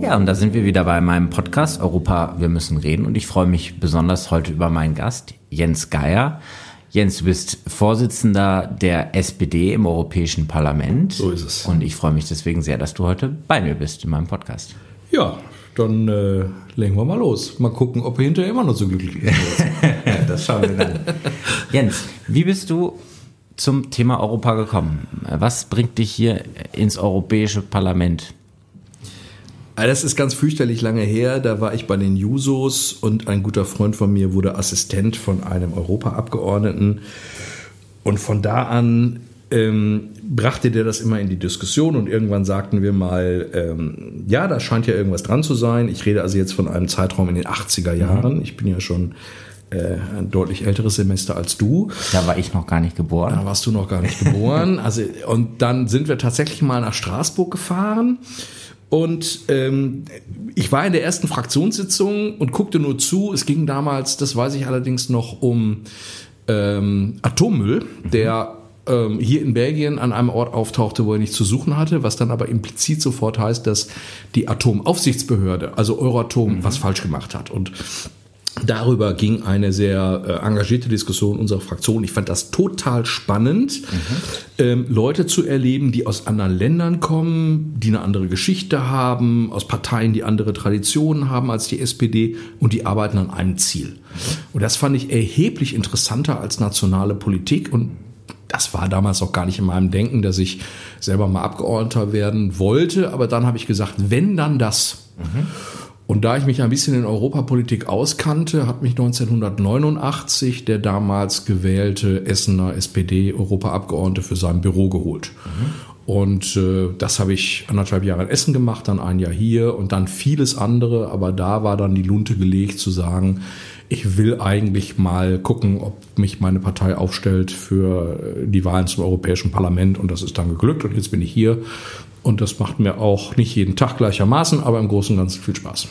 Ja, und da sind wir wieder bei meinem Podcast Europa, wir müssen reden. Und ich freue mich besonders heute über meinen Gast, Jens Geier. Jens, du bist Vorsitzender der SPD im Europäischen Parlament. So ist es. Und ich freue mich deswegen sehr, dass du heute bei mir bist in meinem Podcast. Ja, dann äh, legen wir mal los. Mal gucken, ob wir hinterher immer noch so glücklich sind. das schauen wir dann. Jens, wie bist du zum Thema Europa gekommen? Was bringt dich hier ins Europäische Parlament? Das ist ganz fürchterlich lange her. Da war ich bei den Jusos und ein guter Freund von mir wurde Assistent von einem Europaabgeordneten. Und von da an ähm, brachte der das immer in die Diskussion und irgendwann sagten wir mal, ähm, ja, da scheint ja irgendwas dran zu sein. Ich rede also jetzt von einem Zeitraum in den 80er Jahren. Ich bin ja schon äh, ein deutlich älteres Semester als du. Da war ich noch gar nicht geboren. Da warst du noch gar nicht geboren. Also, und dann sind wir tatsächlich mal nach Straßburg gefahren. Und ähm, ich war in der ersten Fraktionssitzung und guckte nur zu. Es ging damals, das weiß ich allerdings noch, um ähm, Atommüll, der ähm, hier in Belgien an einem Ort auftauchte, wo er nichts zu suchen hatte, was dann aber implizit sofort heißt, dass die Atomaufsichtsbehörde, also Euratom, mhm. was falsch gemacht hat. Und Darüber ging eine sehr äh, engagierte Diskussion unserer Fraktion. Ich fand das total spannend, mhm. ähm, Leute zu erleben, die aus anderen Ländern kommen, die eine andere Geschichte haben, aus Parteien, die andere Traditionen haben als die SPD und die arbeiten an einem Ziel. Mhm. Und das fand ich erheblich interessanter als nationale Politik und das war damals auch gar nicht in meinem Denken, dass ich selber mal Abgeordneter werden wollte. Aber dann habe ich gesagt, wenn dann das. Mhm. Und da ich mich ein bisschen in Europapolitik auskannte, hat mich 1989 der damals gewählte Essener SPD-Europaabgeordnete für sein Büro geholt. Mhm. Und äh, das habe ich anderthalb Jahre in Essen gemacht, dann ein Jahr hier und dann vieles andere. Aber da war dann die Lunte gelegt zu sagen, ich will eigentlich mal gucken, ob mich meine Partei aufstellt für äh, die Wahlen zum Europäischen Parlament. Und das ist dann geglückt und jetzt bin ich hier. Und das macht mir auch nicht jeden Tag gleichermaßen, aber im Großen und Ganzen viel Spaß.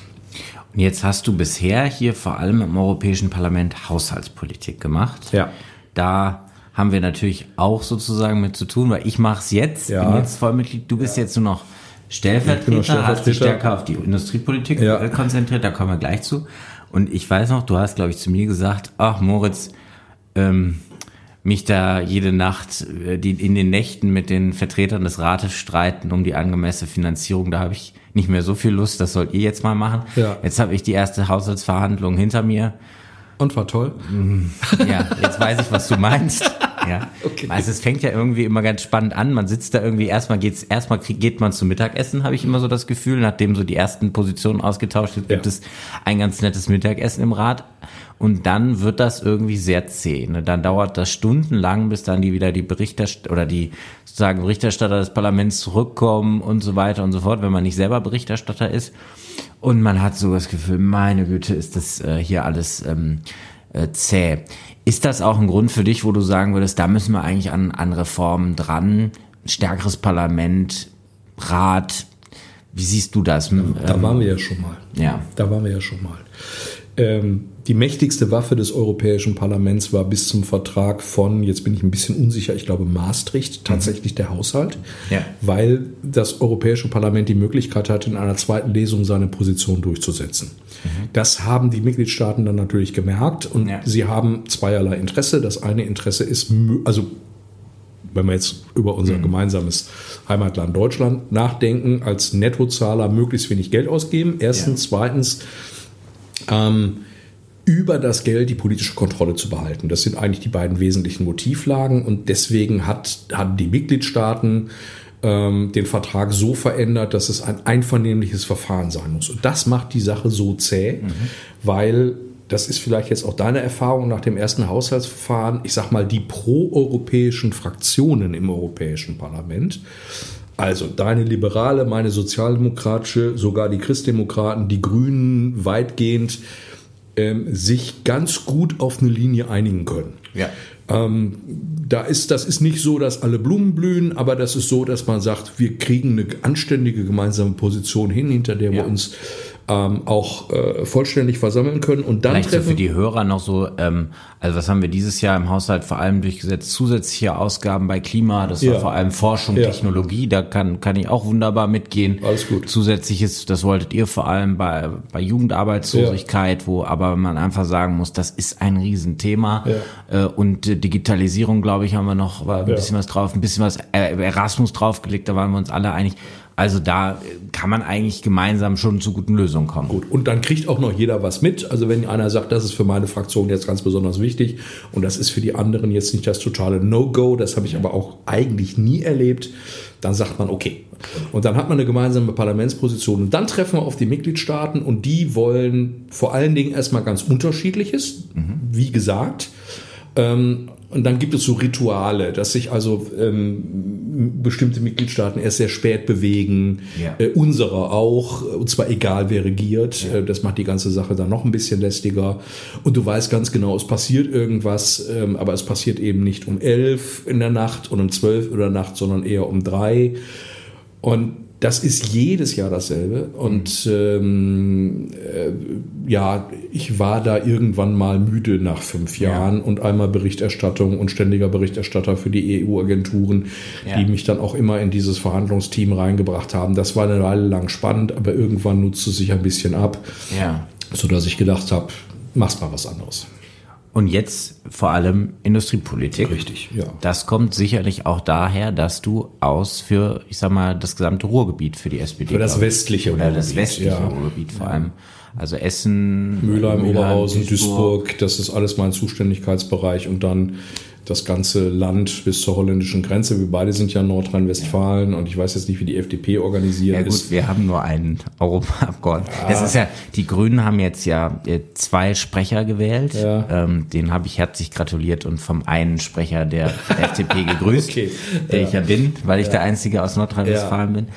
Und jetzt hast du bisher hier vor allem im Europäischen Parlament Haushaltspolitik gemacht. Ja. Da haben wir natürlich auch sozusagen mit zu tun, weil ich mache es jetzt, ja. bin jetzt Vollmitglied, du bist ja. jetzt nur noch Stellvertreter, Stellvertreter, hast dich stärker auf die Industriepolitik ja. konzentriert, da kommen wir gleich zu. Und ich weiß noch, du hast, glaube ich, zu mir gesagt, ach Moritz, ähm, mich da jede Nacht äh, die in den Nächten mit den Vertretern des Rates streiten um die angemessene Finanzierung. Da habe ich nicht mehr so viel Lust, das sollt ihr jetzt mal machen. Ja. Jetzt habe ich die erste Haushaltsverhandlung hinter mir. Und war toll. Mm, ja, jetzt weiß ich, was du meinst. Ja. Okay. Also es fängt ja irgendwie immer ganz spannend an. Man sitzt da irgendwie, erstmal geht's, erstmal geht man zum Mittagessen, habe ich immer so das Gefühl, nachdem so die ersten Positionen ausgetauscht sind, gibt ja. es ein ganz nettes Mittagessen im Rat. Und dann wird das irgendwie sehr zäh. Ne? Dann dauert das stundenlang, bis dann die wieder die Berichterstatter oder die sozusagen Berichterstatter des Parlaments zurückkommen und so weiter und so fort, wenn man nicht selber Berichterstatter ist. Und man hat so das Gefühl, meine Güte, ist das äh, hier alles ähm, äh, zäh. Ist das auch ein Grund für dich, wo du sagen würdest, da müssen wir eigentlich an, an Reformen dran? Stärkeres Parlament, Rat, wie siehst du das? Da waren wir ja schon mal. Ja. Da waren wir ja schon mal. Ähm, die mächtigste Waffe des Europäischen Parlaments war bis zum Vertrag von, jetzt bin ich ein bisschen unsicher, ich glaube Maastricht, tatsächlich mhm. der Haushalt, ja. weil das Europäische Parlament die Möglichkeit hatte, in einer zweiten Lesung seine Position durchzusetzen. Mhm. Das haben die Mitgliedstaaten dann natürlich gemerkt und ja. sie haben zweierlei Interesse. Das eine Interesse ist, also wenn wir jetzt über unser mhm. gemeinsames Heimatland Deutschland nachdenken, als Nettozahler möglichst wenig Geld ausgeben. Erstens, ja. zweitens, ähm, über das Geld die politische Kontrolle zu behalten. Das sind eigentlich die beiden wesentlichen Motivlagen und deswegen hat, haben die Mitgliedstaaten ähm, den Vertrag so verändert, dass es ein einvernehmliches Verfahren sein muss. Und das macht die Sache so zäh, mhm. weil das ist vielleicht jetzt auch deine Erfahrung nach dem ersten Haushaltsverfahren, ich sag mal, die proeuropäischen Fraktionen im Europäischen Parlament also deine Liberale, meine Sozialdemokratische, sogar die Christdemokraten, die Grünen weitgehend ähm, sich ganz gut auf eine Linie einigen können. Ja. Ähm, da ist, das ist nicht so, dass alle Blumen blühen, aber das ist so, dass man sagt, wir kriegen eine anständige gemeinsame Position hin, hinter der ja. wir uns ähm, auch äh, vollständig versammeln können und dann Vielleicht so treffen. für die Hörer noch so, ähm, also was haben wir dieses Jahr im Haushalt vor allem durchgesetzt? Zusätzliche Ausgaben bei Klima, das war Ja. vor allem Forschung, Ja. Technologie, da kann, kann ich auch wunderbar mitgehen. Alles gut. Zusätzliches, das wolltet ihr vor allem bei, bei Jugendarbeitslosigkeit, wo aber man einfach sagen muss, das ist ein Riesenthema. Äh, und äh, Digitalisierung, glaube ich, haben wir noch ein Ja. bisschen was drauf, ein bisschen was äh, Erasmus draufgelegt, da waren wir uns alle einig. Also da äh, kann man eigentlich gemeinsam schon zu guten Lösungen kommen. Gut, und dann kriegt auch noch jeder was mit. Also wenn einer sagt, das ist für meine Fraktion jetzt ganz besonders wichtig und das ist für die anderen jetzt nicht das totale No-Go, das habe ich aber auch eigentlich nie erlebt, dann sagt man okay. Und dann hat man eine gemeinsame Parlamentsposition und dann treffen wir auf die Mitgliedstaaten und die wollen vor allen Dingen erstmal ganz unterschiedliches, wie gesagt. Ähm, und dann gibt es so Rituale, dass sich also ähm, bestimmte Mitgliedstaaten erst sehr spät bewegen, Ja. äh, unsere auch, und zwar egal wer regiert. Äh, Das macht die ganze Sache dann noch ein bisschen lästiger. Und du weißt ganz genau, es passiert irgendwas, ähm, aber es passiert eben nicht um elf in der Nacht und um zwölf in der Nacht, sondern eher um drei. Und das ist jedes Jahr dasselbe. Und ähm, äh, ja, ich war da irgendwann mal müde nach fünf Jahren und einmal Berichterstattung und ständiger Berichterstatter für die EU-Agenturen, Ja. die mich dann auch immer in dieses Verhandlungsteam reingebracht haben. Das war eine Weile lang spannend, aber irgendwann nutzte sich ein bisschen ab, Ja. sodass ich gedacht habe, machst mal was anderes. Und jetzt vor allem Industriepolitik. Richtig, ja. Das kommt sicherlich auch daher, dass du aus für, ich sag mal, das gesamte Ruhrgebiet für die SPD. Für das westliche Oder das Ruhrgebiet, westliche ja. Ruhrgebiet vor allem. Also Essen, Mülheim, Oberhausen, Duisburg. Duisburg, das ist alles mein Zuständigkeitsbereich und dann das ganze Land bis zur holländischen Grenze. Wir beide sind ja in Nordrhein-Westfalen und ich weiß jetzt nicht, wie die FDP organisiert Ja gut, ist. wir haben nur einen Europaabgeordneten. Das ist ja, die Grünen haben jetzt ja äh, zwei Sprecher gewählt. Ja. Ähm, den habe ich herzlich gratuliert und vom einen Sprecher der FDP gegrüßt, Okay. der ich ja bin, weil ich der Einzige aus Nordrhein-Westfalen bin.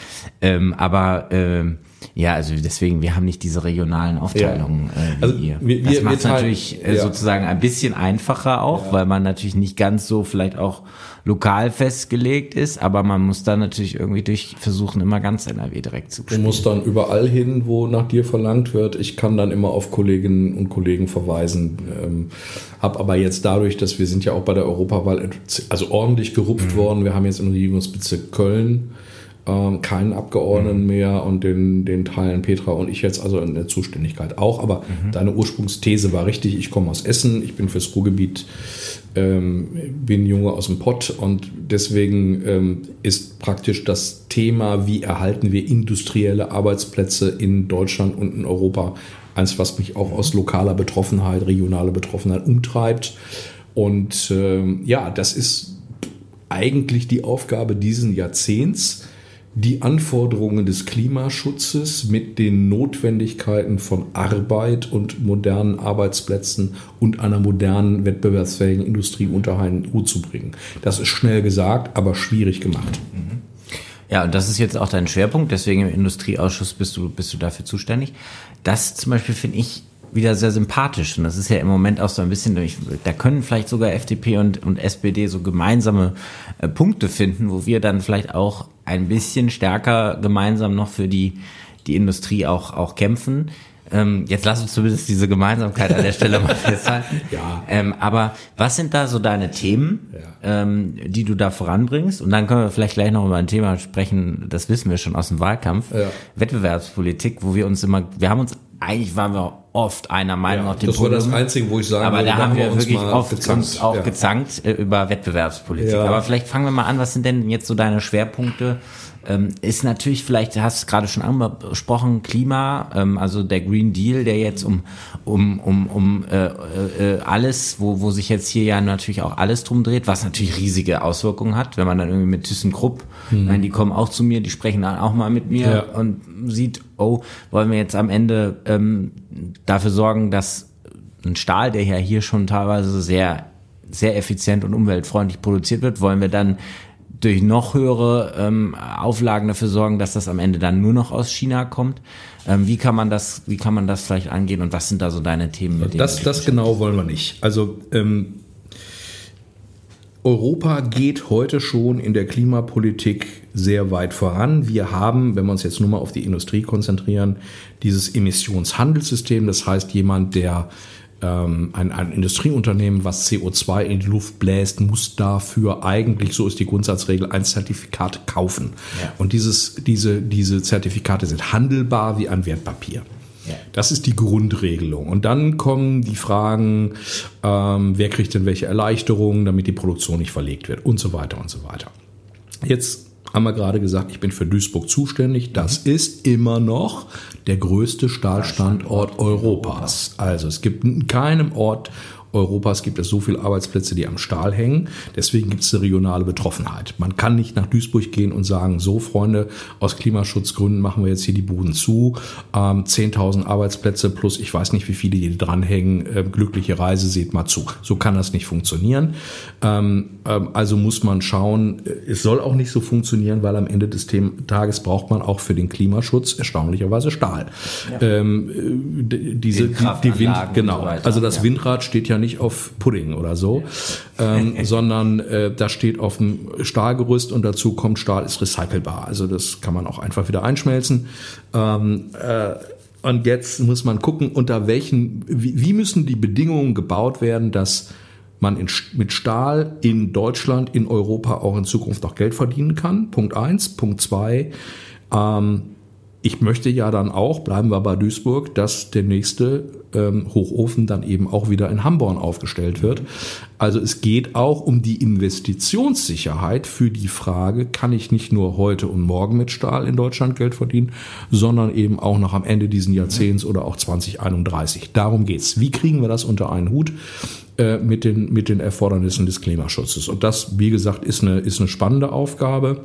Ähm, aber ähm, ja, also deswegen, wir haben nicht diese regionalen Aufteilungen äh, wie Also ihr. wir- das macht es natürlich äh, ja. sozusagen ein bisschen einfacher auch, weil man natürlich nicht ganz so vielleicht auch lokal festgelegt ist, aber man muss dann natürlich irgendwie durch versuchen, immer ganz NRW direkt zu Du bespielen. musst dann überall hin, wo nach dir verlangt wird. Ich kann dann immer auf Kolleginnen und Kollegen verweisen. Ähm, hab aber jetzt dadurch, dass wir sind ja auch bei der Europawahl also ordentlich gerupft worden. Wir haben jetzt im Regierungsbezirk Köln ähm, keinen Abgeordneten mehr und den, den teilen Petra und ich jetzt also in der Zuständigkeit auch. Aber deine Ursprungsthese war richtig. Ich komme aus Essen, ich bin fürs Ruhrgebiet, ähm, bin Junge aus dem Pott und deswegen ähm, ist praktisch das Thema, wie erhalten wir industrielle Arbeitsplätze in Deutschland und in Europa, eins, was mich auch aus lokaler Betroffenheit, regionaler Betroffenheit umtreibt. Und ähm, ja, das ist eigentlich die Aufgabe diesen Jahrzehnts, die Anforderungen des Klimaschutzes mit den Notwendigkeiten von Arbeit und modernen Arbeitsplätzen und einer modernen, wettbewerbsfähigen Industrie unter einen Hut zu bringen. Das ist schnell gesagt, aber schwierig gemacht. Ja, und das ist jetzt auch dein Schwerpunkt, deswegen im Industrieausschuss bist du, bist du dafür zuständig. Das zum Beispiel finde ich wieder sehr sympathisch. Und das ist ja im Moment auch so ein bisschen, da können vielleicht sogar FDP und, und SPD so gemeinsame äh, Punkte finden, wo wir dann vielleicht auch ein bisschen stärker gemeinsam noch für die, die Industrie auch, auch kämpfen. Ähm, jetzt lass uns zumindest diese Gemeinsamkeit an der Stelle mal festhalten. Ja. Ähm, aber was sind da so deine Themen, ähm, die du da voranbringst? Und dann können wir vielleicht gleich noch über ein Thema sprechen, das wissen wir schon aus dem Wahlkampf. Ja. Wettbewerbspolitik, wo wir uns immer, wir haben uns, eigentlich waren wir oft einer Meinung auf dem das war das. Einzige, wo ich sagen Aber würde, da haben wir uns wirklich oft gezankt. uns auch Ja. gezankt äh, über Wettbewerbspolitik. Ja. Aber vielleicht fangen wir mal an, was sind denn jetzt so deine Schwerpunkte? Ähm, ist natürlich, vielleicht hast es gerade schon angesprochen, Klima, ähm, also der Green Deal, der jetzt um, um, um, um äh, äh, alles, wo, wo sich jetzt hier ja natürlich auch alles drum dreht, was natürlich riesige Auswirkungen hat, wenn man dann irgendwie mit ThyssenKrupp, ich meine, die kommen auch zu mir, die sprechen dann auch mal mit mir Ja. und sieht, oh, wollen wir jetzt am Ende ähm, dafür sorgen, dass ein Stahl, der ja hier schon teilweise sehr, sehr effizient und umweltfreundlich produziert wird, wollen wir dann durch noch höhere ähm, Auflagen dafür sorgen, dass das am Ende dann nur noch aus China kommt. Ähm, wie kann man das, wie kann man das vielleicht angehen und was sind da so deine Themen? Mit Das, das genau wollen wir nicht. Also ähm, Europa geht heute schon in der Klimapolitik sehr weit voran. Wir haben, wenn wir uns jetzt nur mal auf die Industrie konzentrieren, dieses Emissionshandelssystem. Das heißt, jemand, der ähm, ein, ein Industrieunternehmen, was CO2 in die Luft bläst, muss dafür eigentlich, so ist die Grundsatzregel, ein Zertifikat kaufen. Ja. Und dieses, diese, diese Zertifikate sind handelbar wie ein Wertpapier. Das ist die Grundregelung. Und dann kommen die Fragen, ähm, wer kriegt denn welche Erleichterungen, damit die Produktion nicht verlegt wird und so weiter und so weiter. Jetzt haben wir gerade gesagt, ich bin für Duisburg zuständig. Das mhm. ist immer noch der größte Stahlstandort Europas. Also es gibt in keinem Ort Europas gibt es so viele Arbeitsplätze, die am Stahl hängen. Deswegen gibt es eine regionale Betroffenheit. Man kann nicht nach Duisburg gehen und sagen, so Freunde, aus Klimaschutzgründen machen wir jetzt hier die Buden zu. Ähm, 10.000 Arbeitsplätze plus ich weiß nicht, wie viele die dranhängen. Äh, glückliche Reise, seht mal zu. So kann das nicht funktionieren. Ähm, ähm, also muss man schauen, es soll auch nicht so funktionieren, weil am Ende des Tages braucht man auch für den Klimaschutz erstaunlicherweise Stahl. Ja. Ähm, äh, diese, die, die Wind, genau. So also das ja. Windrad steht ja nicht auf Pudding oder so, ähm, sondern äh, da steht auf dem Stahlgerüst und dazu kommt Stahl ist recycelbar. Also das kann man auch einfach wieder einschmelzen. Ähm, äh, und jetzt muss man gucken, unter welchen, wie, wie müssen die Bedingungen gebaut werden, dass man in, mit Stahl in Deutschland, in Europa auch in Zukunft noch Geld verdienen kann. Punkt eins. Punkt zwei. Ähm, ich möchte ja dann auch, bleiben wir bei Duisburg, dass der nächste ähm, Hochofen dann eben auch wieder in Hamborn aufgestellt wird. Also es geht auch um die Investitionssicherheit für die Frage, kann ich nicht nur heute und morgen mit Stahl in Deutschland Geld verdienen, sondern eben auch noch am Ende dieses Jahrzehnts oder auch 2031. Darum geht's. Wie kriegen wir das unter einen Hut? Äh, mit den, mit den Erfordernissen des Klimaschutzes. Und das, wie gesagt, ist eine, ist eine spannende Aufgabe.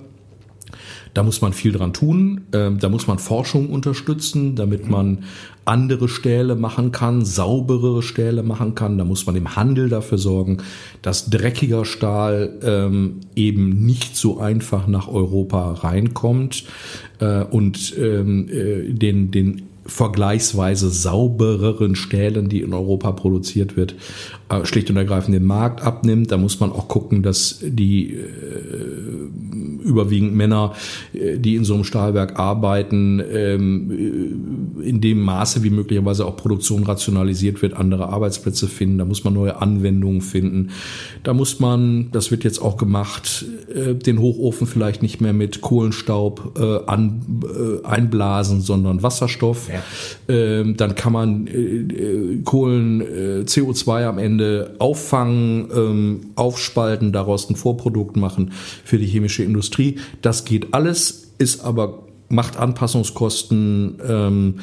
Da muss man viel dran tun. Ähm, da muss man Forschung unterstützen, damit man andere Stähle machen kann, sauberere Stähle machen kann. Da muss man im Handel dafür sorgen, dass dreckiger Stahl ähm, eben nicht so einfach nach Europa reinkommt äh, und ähm, äh, den, den vergleichsweise saubereren Stählen, die in Europa produziert wird, äh, schlicht und ergreifend den Markt abnimmt. Da muss man auch gucken, dass die überwiegend Männer, die in so einem Stahlwerk arbeiten, ähm, äh, in dem Maße wie möglicherweise auch Produktion rationalisiert wird, andere Arbeitsplätze finden. Da muss man neue Anwendungen finden. Da muss man, das wird jetzt auch gemacht, äh, den Hochofen vielleicht nicht mehr mit Kohlenstaub äh, an, einblasen, sondern Wasserstoff. Ja. Ähm, dann kann man Kohlen, CO2 am Ende auffangen, ähm, aufspalten, daraus ein Vorprodukt machen für die chemische Industrie. Das geht alles, ist aber macht Anpassungskosten, ähm,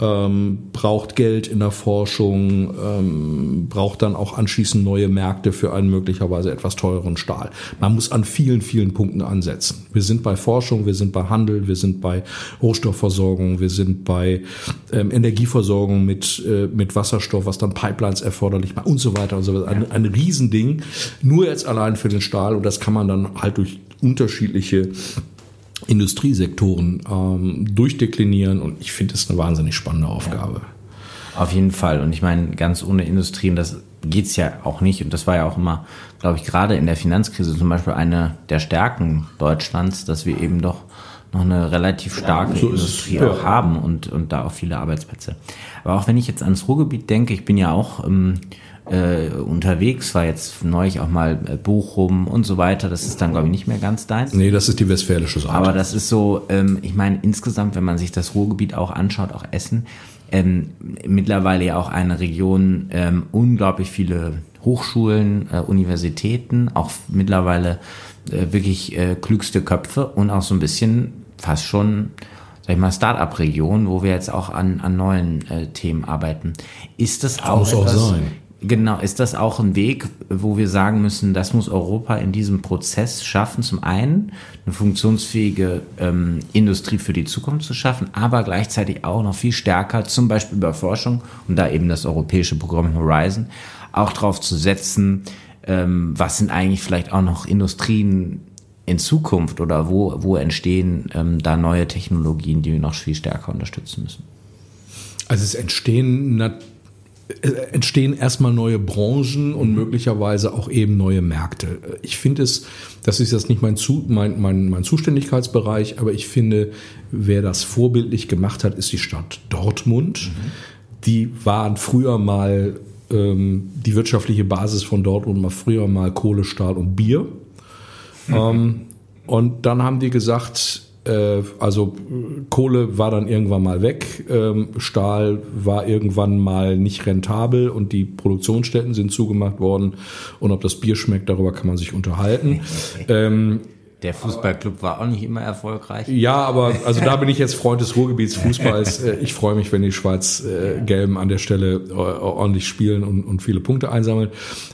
ähm, braucht Geld in der Forschung, ähm, braucht dann auch anschließend neue Märkte für einen möglicherweise etwas teureren Stahl. Man muss an vielen, vielen Punkten ansetzen. Wir sind bei Forschung, wir sind bei Handel, wir sind bei Rohstoffversorgung, wir sind bei ähm, Energieversorgung mit, äh, mit Wasserstoff, was dann Pipelines erforderlich macht und so weiter und so weiter. Ein, ein Riesending, nur jetzt allein für den Stahl und das kann man dann halt durch unterschiedliche Industriesektoren ähm, durchdeklinieren und ich finde es eine wahnsinnig spannende Aufgabe. Ja. Auf jeden Fall. Und ich meine, ganz ohne Industrie, und das geht es ja auch nicht. Und das war ja auch immer, glaube ich, gerade in der Finanzkrise zum Beispiel eine der Stärken Deutschlands, dass wir eben doch noch eine relativ starke so Industrie auch ja. haben und, und da auch viele Arbeitsplätze. Aber auch wenn ich jetzt ans Ruhrgebiet denke, ich bin ja auch ähm, äh, unterwegs, war jetzt neulich auch mal äh, Bochum und so weiter. Das ist dann, glaube ich, nicht mehr ganz deins. Nee, das ist die westfälische Seite. Aber das ist so, ähm, ich meine, insgesamt, wenn man sich das Ruhrgebiet auch anschaut, auch Essen, ähm, mittlerweile ja auch eine Region, ähm, unglaublich viele Hochschulen, äh, Universitäten, auch mittlerweile äh, wirklich äh, klügste Köpfe und auch so ein bisschen fast schon sag ich mal, Start-up-Region, wo wir jetzt auch an, an neuen äh, Themen arbeiten. Ist das auch, Muss etwas, auch sein. Genau, ist das auch ein Weg, wo wir sagen müssen, das muss Europa in diesem Prozess schaffen, zum einen eine funktionsfähige ähm, Industrie für die Zukunft zu schaffen, aber gleichzeitig auch noch viel stärker, zum Beispiel über Forschung und da eben das europäische Programm Horizon, auch darauf zu setzen, ähm, was sind eigentlich vielleicht auch noch Industrien in Zukunft oder wo, wo entstehen ähm, da neue Technologien, die wir noch viel stärker unterstützen müssen? Also es entstehen äh, entstehen erstmal neue Branchen und möglicherweise auch eben neue Märkte. Ich finde es, das ist jetzt nicht mein, mein, mein, mein Zuständigkeitsbereich, aber ich finde, wer das vorbildlich gemacht hat, ist die Stadt Dortmund. Mhm. Die waren früher mal ähm, die wirtschaftliche Basis von Dortmund, war früher mal Kohle, Stahl und Bier. Mhm. Ähm, und dann haben die gesagt, äh, also Kohle war dann irgendwann mal weg, ähm, Stahl war irgendwann mal nicht rentabel und die Produktionsstätten sind zugemacht worden. Und ob das Bier schmeckt, darüber kann man sich unterhalten. Der Fußballclub war auch nicht immer erfolgreich. Ja, aber also da bin ich jetzt Freund des Ruhrgebiets Fußballs. Äh, ich freue mich, wenn die Schwarz-Gelben an der Stelle äh, ordentlich spielen und, und viele Punkte einsammeln.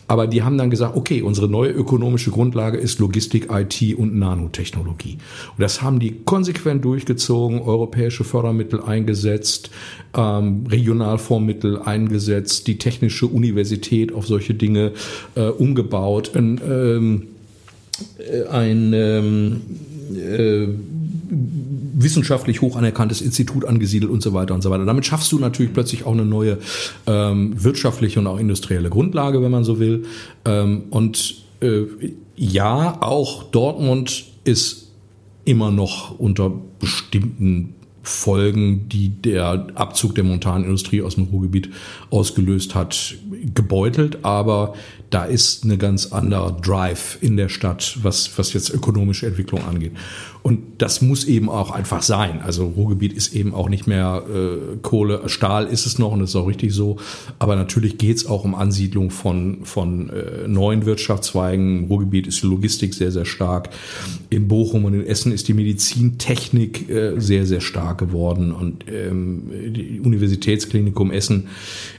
Aber die haben dann gesagt, okay, unsere neue ökonomische Grundlage ist Logistik, IT und Nanotechnologie. Und das haben die konsequent durchgezogen, europäische Fördermittel eingesetzt, ähm, Regionalfondsmittel eingesetzt, die technische Universität auf solche Dinge äh, umgebaut. Ein, ähm, äh, ein ähm, äh, wissenschaftlich hoch anerkanntes Institut angesiedelt und so weiter und so weiter. Damit schaffst du natürlich plötzlich auch eine neue ähm, wirtschaftliche und auch industrielle Grundlage, wenn man so will. Ähm, und äh, ja, auch Dortmund ist immer noch unter bestimmten Folgen, die der Abzug der Montanindustrie aus dem Ruhrgebiet ausgelöst hat, gebeutelt. Aber da ist eine ganz andere Drive in der Stadt, was, was jetzt ökonomische Entwicklung angeht. Und das muss eben auch einfach sein. Also Ruhrgebiet ist eben auch nicht mehr äh, Kohle, Stahl ist es noch und das ist auch richtig so. Aber natürlich geht es auch um Ansiedlung von, von äh, neuen Wirtschaftszweigen. Ruhrgebiet ist die Logistik sehr, sehr stark. In Bochum und in Essen ist die Medizintechnik äh, sehr, sehr stark geworden. Und ähm, die Universitätsklinikum Essen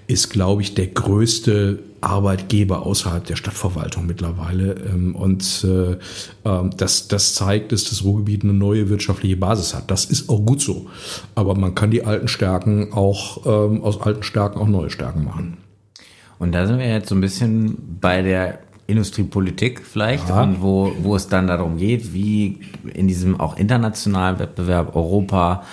ist, glaube ich, der größte Arbeitgeber außerhalb der Stadtverwaltung mittlerweile. Ähm, und äh, ähm, das, das zeigt, dass das Ruhrgebiet eine neue wirtschaftliche Basis hat. Das ist auch gut so. Aber man kann die alten Stärken auch ähm, aus alten Stärken auch neue Stärken machen. Und da sind wir jetzt so ein bisschen bei der Industriepolitik vielleicht ja. und wo, wo es dann darum geht, wie in diesem auch internationalen Wettbewerb Europa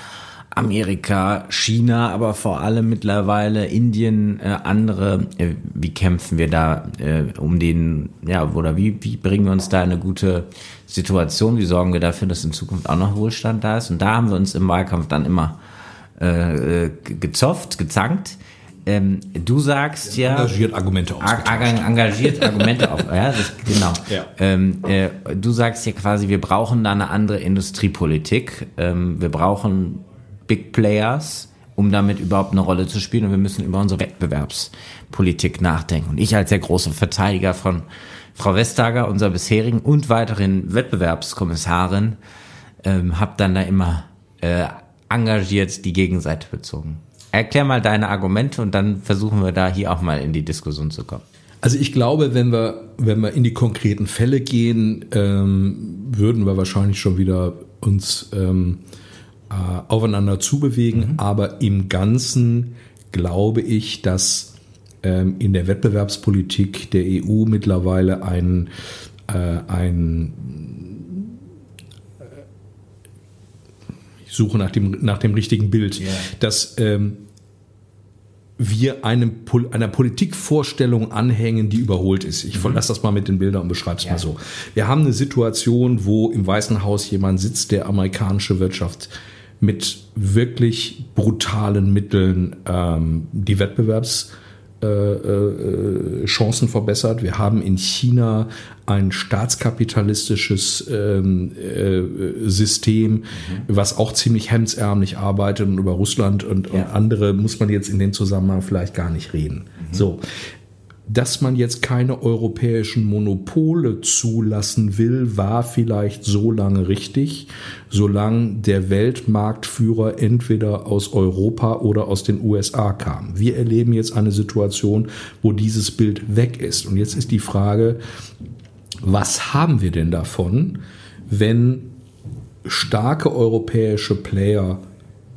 Amerika, China, aber vor allem mittlerweile Indien, äh, andere. Äh, wie kämpfen wir da äh, um den, ja, oder wie, wie bringen wir uns da eine gute Situation? Wie sorgen wir dafür, dass in Zukunft auch noch Wohlstand da ist? Und da haben wir uns im Wahlkampf dann immer äh, äh gezofft, gezankt. Ähm, du sagst ja. Engagiert Argumente ausgetauscht. Engagiert Argumente auf. Ja, das, genau. Ja. Ähm, äh, du sagst ja quasi, wir brauchen da eine andere Industriepolitik. Ähm, wir brauchen Big Players, um damit überhaupt eine Rolle zu spielen. Und wir müssen über unsere Wettbewerbspolitik nachdenken. Und ich als der große Verteidiger von Frau Vestager, unserer bisherigen und weiteren Wettbewerbskommissarin, ähm, habe dann da immer äh, engagiert die Gegenseite bezogen. Erklär mal deine Argumente und dann versuchen wir da hier auch mal in die Diskussion zu kommen. Also ich glaube, wenn wir, wenn wir in die konkreten Fälle gehen, ähm, würden wir wahrscheinlich schon wieder uns ähm, äh, aufeinander zubewegen. Mhm. Aber im Ganzen glaube ich, dass ähm, in der Wettbewerbspolitik der EU mittlerweile ein, äh, ein äh, ich suche nach dem, nach dem richtigen Bild, yeah. dass ähm, wir einem, einer Politikvorstellung anhängen, die überholt ist. Ich mhm. lasse das mal mit den Bildern und beschreibe es ja. mal so. Wir haben eine Situation, wo im Weißen Haus jemand sitzt, der amerikanische Wirtschaft mit wirklich brutalen Mitteln ähm, die Wettbewerbschancen äh, äh, verbessert. Wir haben in China ein staatskapitalistisches ähm, äh, System, mhm. was auch ziemlich hemdsärmlich arbeitet und über Russland und, ja. und, andere muss man jetzt in dem Zusammenhang vielleicht gar nicht reden. Mhm. So, dass man jetzt keine europäischen Monopole zulassen will, war vielleicht so lange richtig, solange der Weltmarktführer entweder aus Europa oder aus den USA kam. Wir erleben jetzt eine Situation, wo dieses Bild weg ist. Und jetzt ist die Frage, was haben wir denn davon, wenn starke europäische Player,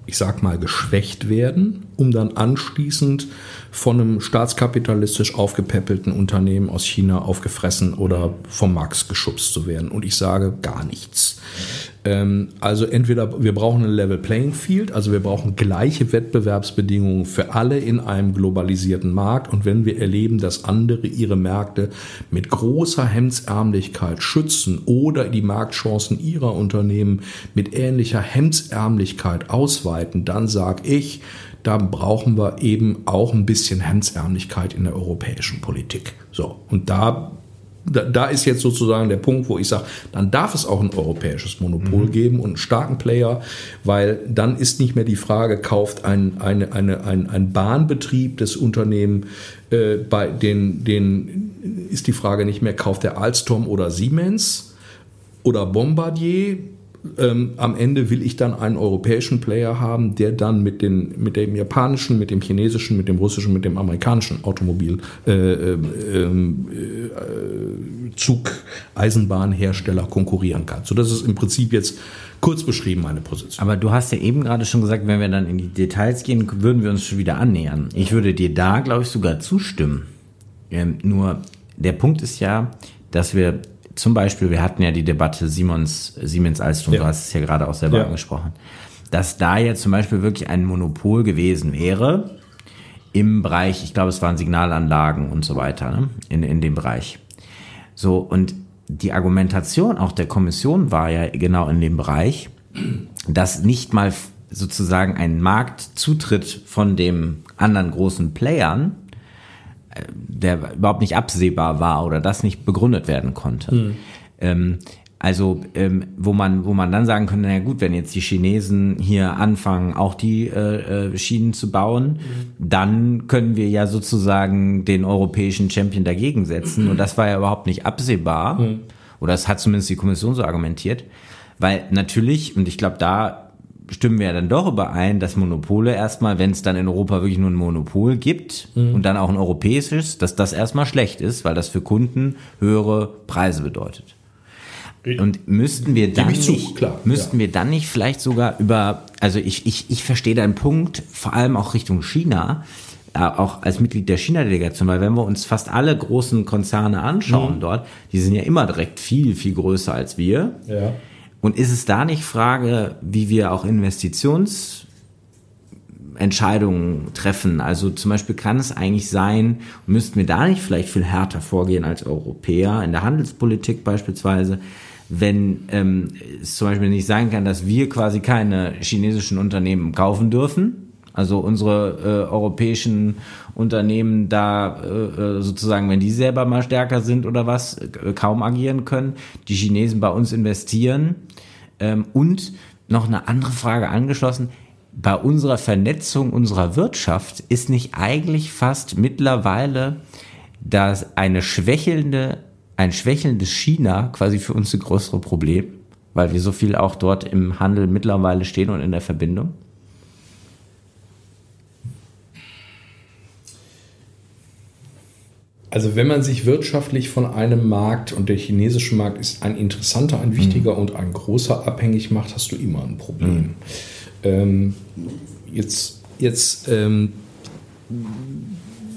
ich sag mal, geschwächt werden, um dann anschließend von einem staatskapitalistisch aufgepäppelten Unternehmen aus China aufgefressen oder vom Markt geschubst zu werden. Und ich sage gar nichts. Ähm, also entweder wir brauchen ein Level Playing Field, also wir brauchen gleiche Wettbewerbsbedingungen für alle in einem globalisierten Markt. Und wenn wir erleben, dass andere ihre Märkte mit großer Hemdsärmlichkeit schützen oder die Marktchancen ihrer Unternehmen mit ähnlicher Hemdsärmlichkeit ausweiten, dann sage ich, da brauchen wir eben auch ein bisschen Hemdsärmlichkeit in der europäischen Politik. So, und da da, ist jetzt sozusagen der Punkt, wo ich sage, dann darf es auch ein europäisches Monopol mhm. geben und einen starken Player, weil dann ist nicht mehr die Frage, kauft ein, eine, eine, ein, ein Bahnbetrieb des Unternehmen äh, bei den, den ist die Frage nicht mehr, kauft der Alstom oder Siemens oder Bombardier ähm, am Ende will ich dann einen europäischen Player haben, der dann mit, den, mit dem japanischen, mit dem chinesischen, mit dem russischen, mit dem amerikanischen Automobil äh, äh, ähm, äh, Eisenbahnhersteller konkurrieren kann. So das ist im Prinzip jetzt kurz beschrieben meine Position. Aber du hast ja eben gerade schon gesagt, wenn wir dann in die Details gehen, würden wir uns schon wieder annähern. Ich würde dir da, glaube ich, sogar zustimmen. Ähm, nur der Punkt ist ja, dass wir zum Beispiel, wir hatten ja die Debatte Siemens, Siemens Alstom, ja. du hast es ja gerade auch selber ja. angesprochen, dass da jetzt zum Beispiel wirklich ein Monopol gewesen wäre im Bereich, ich glaube, es waren Signalanlagen und so weiter, ne? in, in dem Bereich. So, und die Argumentation auch der Kommission war ja genau in dem Bereich, dass nicht mal sozusagen ein Marktzutritt von dem anderen großen Playern der überhaupt nicht absehbar war oder das nicht begründet werden konnte. Mhm. Ähm, also ähm, wo man wo man dann sagen könnte, na gut, wenn jetzt die Chinesen hier anfangen, auch die äh, äh, Schienen zu bauen, mhm. dann können wir ja sozusagen den europäischen Champion dagegen setzen. Und das war ja überhaupt nicht absehbar. Mhm. Oder das hat zumindest die Kommission so argumentiert. Weil natürlich, und ich glaube, da stimmen wir ja dann doch überein, dass Monopole erstmal, wenn es dann in Europa wirklich nur ein Monopol gibt mhm. und dann auch ein europäisches, dass das erstmal schlecht ist, weil das für Kunden höhere Preise bedeutet. Und müssten wir dann nicht, zu, klar, müssten ja. wir dann nicht vielleicht sogar über, also ich, ich, ich verstehe deinen Punkt, vor allem auch Richtung China, äh, auch als Mitglied der China-Delegation, weil wenn wir uns fast alle großen Konzerne anschauen mhm. dort, die sind ja immer direkt viel, viel größer als wir. Ja. Und ist es da nicht Frage, wie wir auch Investitionsentscheidungen treffen? Also zum Beispiel kann es eigentlich sein, müssten wir da nicht vielleicht viel härter vorgehen als Europäer in der Handelspolitik beispielsweise, wenn ähm, es zum Beispiel nicht sein kann, dass wir quasi keine chinesischen Unternehmen kaufen dürfen, also unsere äh, europäischen Unternehmen da äh, äh, sozusagen, wenn die selber mal stärker sind oder was, äh, kaum agieren können, die Chinesen bei uns investieren. Ähm, und noch eine andere Frage angeschlossen. Bei unserer Vernetzung unserer Wirtschaft ist nicht eigentlich fast mittlerweile dass eine schwächelnde, ein schwächelndes China quasi für uns ein größere Problem, weil wir so viel auch dort im Handel mittlerweile stehen und in der Verbindung? Also wenn man sich wirtschaftlich von einem Markt und der chinesische Markt ist ein interessanter, ein wichtiger mhm. und ein großer abhängig macht, hast du immer ein Problem. Mhm. Ähm, jetzt jetzt ähm,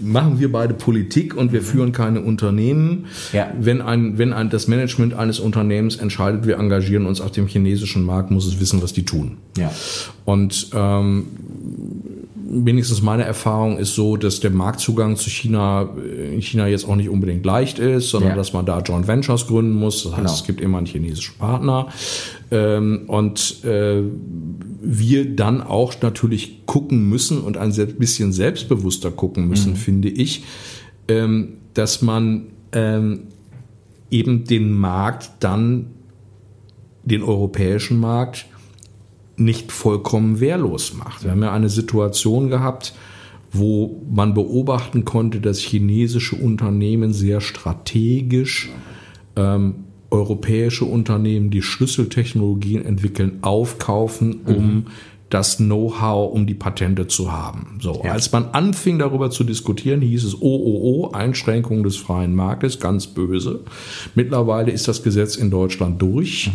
machen wir beide Politik und wir führen keine Unternehmen. Ja. Wenn, ein, wenn ein, das Management eines Unternehmens entscheidet, wir engagieren uns auf dem chinesischen Markt, muss es wissen, was die tun. Ja. Und ähm, wenigstens meine Erfahrung ist so, dass der Marktzugang zu China in China jetzt auch nicht unbedingt leicht ist, sondern ja. dass man da Joint Ventures gründen muss. Das heißt, genau. es gibt immer einen chinesischen Partner. Ähm, und äh, wir dann auch natürlich gucken müssen und ein bisschen selbstbewusster gucken müssen, mhm. finde ich, ähm, dass man ähm, eben den Markt dann, den europäischen Markt, nicht vollkommen wehrlos macht. Wir haben ja eine Situation gehabt, wo man beobachten konnte, dass chinesische Unternehmen sehr strategisch ähm, europäische Unternehmen, die Schlüsseltechnologien entwickeln, aufkaufen, um mhm das Know-how, um die Patente zu haben. So, ja. als man anfing darüber zu diskutieren, hieß es, oh, oh, oh, Einschränkung des freien Marktes, ganz böse. Mittlerweile ist das Gesetz in Deutschland durch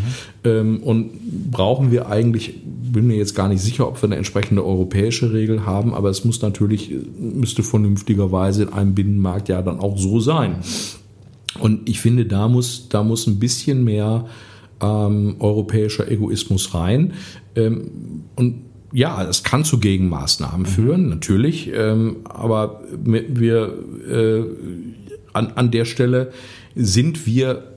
mhm. ähm, und brauchen wir eigentlich, bin mir jetzt gar nicht sicher, ob wir eine entsprechende europäische Regel haben, aber es muss natürlich, müsste vernünftigerweise in einem Binnenmarkt ja dann auch so sein. Und ich finde, da muss, da muss ein bisschen mehr ähm, europäischer Egoismus rein. Ähm, und ja, es kann zu Gegenmaßnahmen führen, natürlich, ähm, aber wir äh, an, an der Stelle sind wir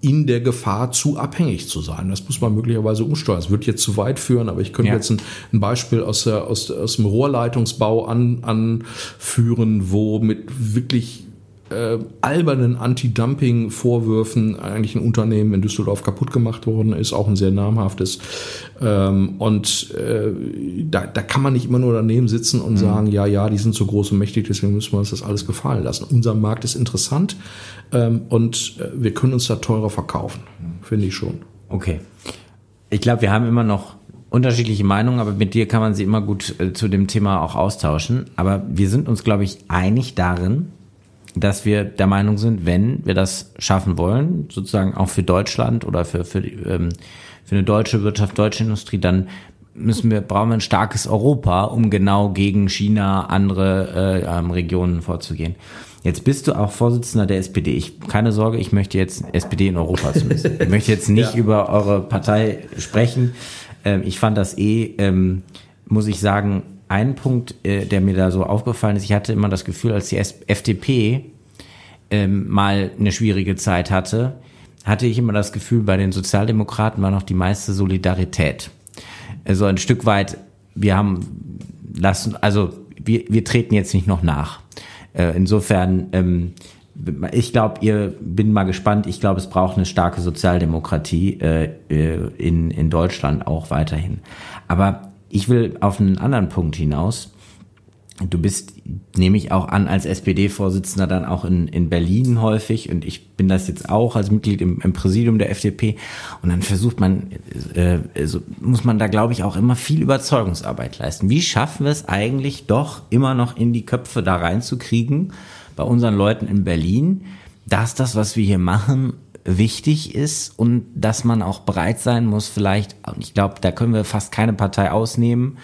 in der Gefahr, zu abhängig zu sein. Das muss man möglicherweise umsteuern. Es wird jetzt zu weit führen, aber ich könnte ja. jetzt ein, ein, Beispiel aus, der, aus, aus dem Rohrleitungsbau an, anführen, wo mit wirklich äh, albernen Anti-Dumping-Vorwürfen eigentlich ein Unternehmen in Düsseldorf kaputt gemacht worden ist, auch ein sehr namhaftes. Ähm, und äh, da, da kann man nicht immer nur daneben sitzen und mhm. sagen, ja, ja, die sind so groß und mächtig, deswegen müssen wir uns das alles gefallen lassen. Unser Markt ist interessant ähm, und äh, wir können uns da teurer verkaufen, finde ich schon. Okay. Ich glaube, wir haben immer noch unterschiedliche Meinungen, aber mit dir kann man sie immer gut äh, zu dem Thema auch austauschen. Aber wir sind uns, glaube ich, einig darin, dass wir der Meinung sind, wenn wir das schaffen wollen, sozusagen auch für Deutschland oder für, für, ähm, für eine deutsche Wirtschaft, deutsche Industrie, dann müssen wir, brauchen wir ein starkes Europa, um genau gegen China, andere äh, ähm, Regionen vorzugehen. Jetzt bist du auch Vorsitzender der SPD. Ich, keine Sorge, ich möchte jetzt SPD in Europa zumindest. Ich möchte jetzt nicht ja. über eure Partei sprechen. Ähm, ich fand das eh, ähm, muss ich sagen, ein Punkt, äh, der mir da so aufgefallen ist, ich hatte immer das Gefühl, als die FDP ähm, mal eine schwierige Zeit hatte, hatte ich immer das Gefühl, bei den Sozialdemokraten war noch die meiste Solidarität. Also ein Stück weit, wir haben lassen, also wir, wir treten jetzt nicht noch nach. Äh, insofern, ähm, ich glaube, ihr bin mal gespannt. Ich glaube, es braucht eine starke Sozialdemokratie äh, äh in, in Deutschland auch weiterhin. Aber ich will auf einen anderen Punkt hinaus. Du bist, nehme ich auch an, als SPD-Vorsitzender dann auch in, in Berlin häufig und ich bin das jetzt auch als Mitglied im, im Präsidium der FDP und dann versucht man, äh, so muss man da glaube ich auch immer viel Überzeugungsarbeit leisten. Wie schaffen wir es eigentlich doch immer noch in die Köpfe da reinzukriegen bei unseren Leuten in Berlin, dass das, was wir hier machen, wichtig ist und dass man auch bereit sein muss, vielleicht, und ich glaube, da können wir fast keine Partei ausnehmen,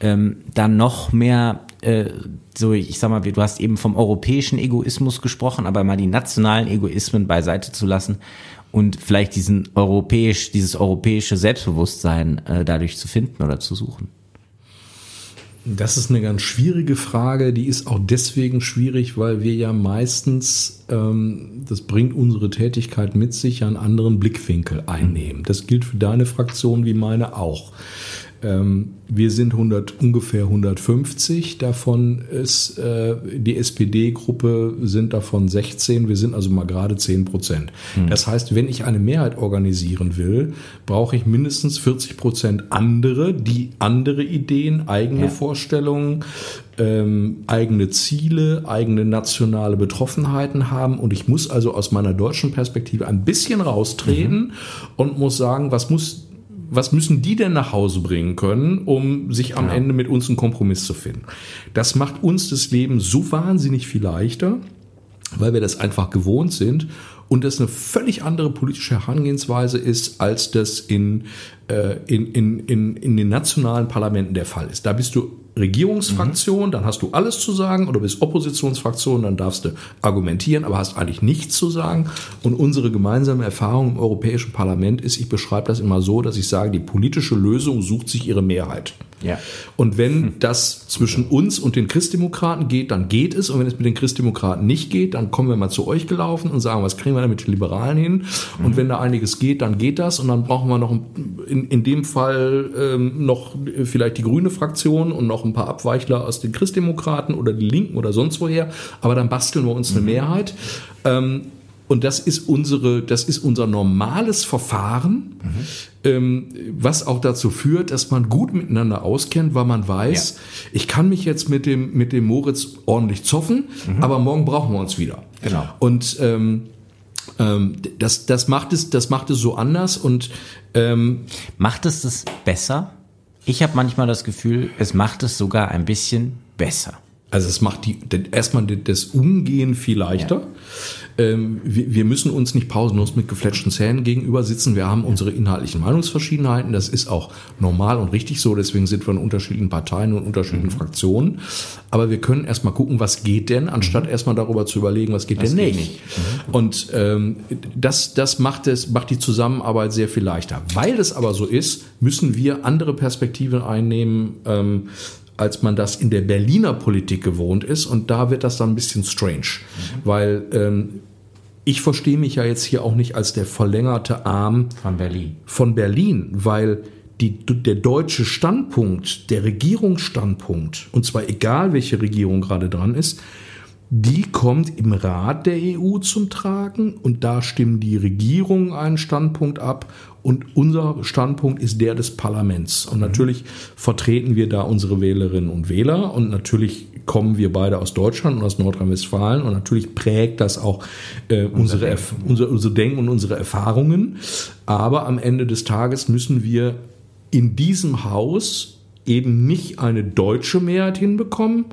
ähm, dann noch mehr, äh, so ich sag mal, du hast eben vom europäischen Egoismus gesprochen, aber mal die nationalen Egoismen beiseite zu lassen und vielleicht diesen europäisch, dieses europäische Selbstbewusstsein äh, dadurch zu finden oder zu suchen. Das ist eine ganz schwierige Frage. Die ist auch deswegen schwierig, weil wir ja meistens, ähm, das bringt unsere Tätigkeit mit sich, einen anderen Blickwinkel einnehmen. Das gilt für deine Fraktion wie meine auch. Ähm, wir sind 100, ungefähr 150, davon ist äh, die SPD-Gruppe sind davon 16, wir sind also mal gerade 10 Prozent. Hm. Das heißt, wenn ich eine Mehrheit organisieren will, brauche ich mindestens 40 Prozent andere, die andere Ideen, eigene ja. Vorstellungen, ähm, eigene Ziele, eigene nationale Betroffenheiten haben und ich muss also aus meiner deutschen Perspektive ein bisschen raustreten mhm. und muss sagen, was muss was müssen die denn nach Hause bringen können, um sich am genau. Ende mit uns einen Kompromiss zu finden? Das macht uns das Leben so wahnsinnig viel leichter, weil wir das einfach gewohnt sind und das eine völlig andere politische Herangehensweise ist, als das in, äh, in, in, in, in den nationalen Parlamenten der Fall ist. Da bist du Regierungsfraktion, mhm. dann hast du alles zu sagen, oder bist Oppositionsfraktion, dann darfst du argumentieren, aber hast eigentlich nichts zu sagen. Und unsere gemeinsame Erfahrung im Europäischen Parlament ist, ich beschreibe das immer so, dass ich sage, die politische Lösung sucht sich ihre Mehrheit. Ja. Und wenn hm. das zwischen uns und den Christdemokraten geht, dann geht es. Und wenn es mit den Christdemokraten nicht geht, dann kommen wir mal zu euch gelaufen und sagen, was kriegen wir da mit den Liberalen hin? Und mhm. wenn da einiges geht, dann geht das. Und dann brauchen wir noch in, in dem Fall ähm, noch vielleicht die grüne Fraktion und noch ein paar Abweichler aus den Christdemokraten oder die Linken oder sonst woher. Aber dann basteln wir uns eine mhm. Mehrheit. Ähm, und das ist unsere, das ist unser normales Verfahren, mhm. ähm, was auch dazu führt, dass man gut miteinander auskennt, weil man weiß, ja. ich kann mich jetzt mit dem, mit dem Moritz ordentlich zoffen, mhm. aber morgen brauchen wir uns wieder. Genau. Und ähm, ähm, das, das macht es, das macht es so anders und ähm, macht es das besser? Ich habe manchmal das Gefühl, es macht es sogar ein bisschen besser. Also es macht die, erstmal das Umgehen viel leichter. Ja. Ähm, wir, wir, müssen uns nicht pausenlos mit gefletschten Zähnen gegenüber sitzen. Wir haben unsere inhaltlichen Meinungsverschiedenheiten. Das ist auch normal und richtig so. Deswegen sind wir in unterschiedlichen Parteien und unterschiedlichen mhm. Fraktionen. Aber wir können erstmal gucken, was geht denn, anstatt mhm. erstmal darüber zu überlegen, was geht was denn nicht. nicht. Mhm. Und ähm, das, das macht, es, macht die Zusammenarbeit sehr viel leichter. Weil es aber so ist, müssen wir andere Perspektiven einnehmen. Ähm, als man das in der Berliner Politik gewohnt ist. Und da wird das dann ein bisschen strange, mhm. weil ähm, ich verstehe mich ja jetzt hier auch nicht als der verlängerte Arm von Berlin. Von Berlin, weil die, der deutsche Standpunkt, der Regierungsstandpunkt, und zwar egal welche Regierung gerade dran ist, die kommt im Rat der EU zum Tragen und da stimmen die Regierungen einen Standpunkt ab und unser Standpunkt ist der des Parlaments. Und mhm. natürlich vertreten wir da unsere Wählerinnen und Wähler und natürlich kommen wir beide aus Deutschland und aus Nordrhein-Westfalen und natürlich prägt das auch äh, unsere. Unser, unser Denken und unsere Erfahrungen. Aber am Ende des Tages müssen wir in diesem Haus eben nicht eine deutsche Mehrheit hinbekommen,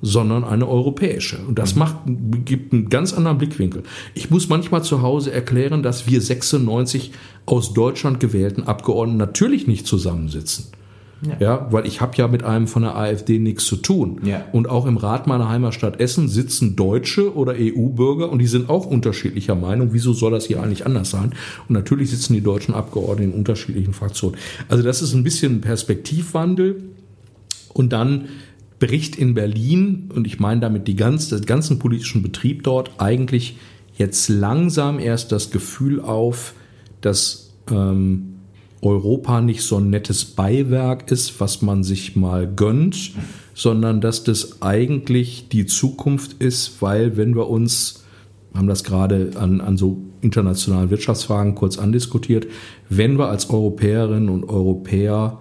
sondern eine europäische. Und das mhm. macht, gibt einen ganz anderen Blickwinkel. Ich muss manchmal zu Hause erklären, dass wir 96 aus Deutschland gewählten Abgeordneten natürlich nicht zusammensitzen. Ja. ja, weil ich habe ja mit einem von der AfD nichts zu tun. Ja. Und auch im Rat meiner Heimatstadt Essen sitzen Deutsche oder EU-Bürger und die sind auch unterschiedlicher Meinung. Wieso soll das hier eigentlich anders sein? Und natürlich sitzen die deutschen Abgeordneten in unterschiedlichen Fraktionen. Also das ist ein bisschen ein Perspektivwandel. Und dann bricht in Berlin, und ich meine damit die ganz, den ganzen politischen Betrieb dort, eigentlich jetzt langsam erst das Gefühl auf, dass ähm, Europa nicht so ein nettes Beiwerk ist, was man sich mal gönnt, sondern dass das eigentlich die Zukunft ist, weil wenn wir uns, haben das gerade an, an so internationalen Wirtschaftsfragen kurz andiskutiert, wenn wir als Europäerinnen und Europäer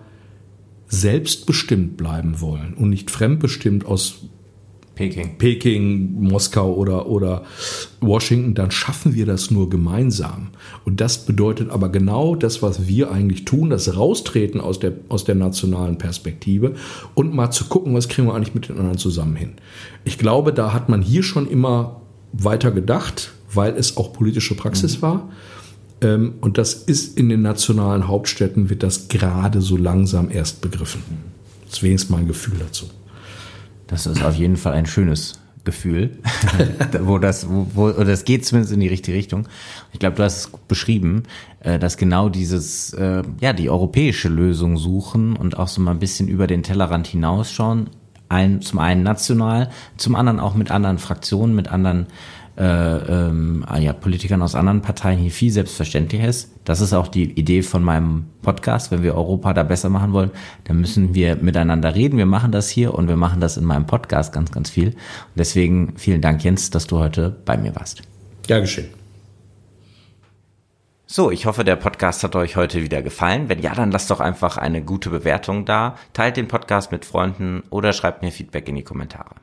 selbstbestimmt bleiben wollen und nicht fremdbestimmt aus Peking, Peking Moskau oder, oder Washington, dann schaffen wir das nur gemeinsam. Und das bedeutet aber genau das, was wir eigentlich tun, das Raustreten aus der, aus der nationalen Perspektive und mal zu gucken, was kriegen wir eigentlich mit den anderen zusammen hin. Ich glaube, da hat man hier schon immer weiter gedacht, weil es auch politische Praxis mhm. war. Ähm, und das ist in den nationalen Hauptstädten, wird das gerade so langsam erst begriffen. Das ist wenigstens mein Gefühl dazu. Das ist auf jeden Fall ein schönes Gefühl, wo das, wo, wo, es geht zumindest in die richtige Richtung. Ich glaube, du hast es beschrieben, äh, dass genau dieses, äh, ja, die europäische Lösung suchen und auch so mal ein bisschen über den Tellerrand hinausschauen. Ein, zum einen national, zum anderen auch mit anderen Fraktionen, mit anderen äh, ähm, ah ja, Politikern aus anderen Parteien hier viel selbstverständlicher ist. Das ist auch die Idee von meinem Podcast. Wenn wir Europa da besser machen wollen, dann müssen wir miteinander reden. Wir machen das hier und wir machen das in meinem Podcast ganz, ganz viel. Und deswegen vielen Dank, Jens, dass du heute bei mir warst. Ja, geschehen. So, ich hoffe, der Podcast hat euch heute wieder gefallen. Wenn ja, dann lasst doch einfach eine gute Bewertung da, teilt den Podcast mit Freunden oder schreibt mir Feedback in die Kommentare.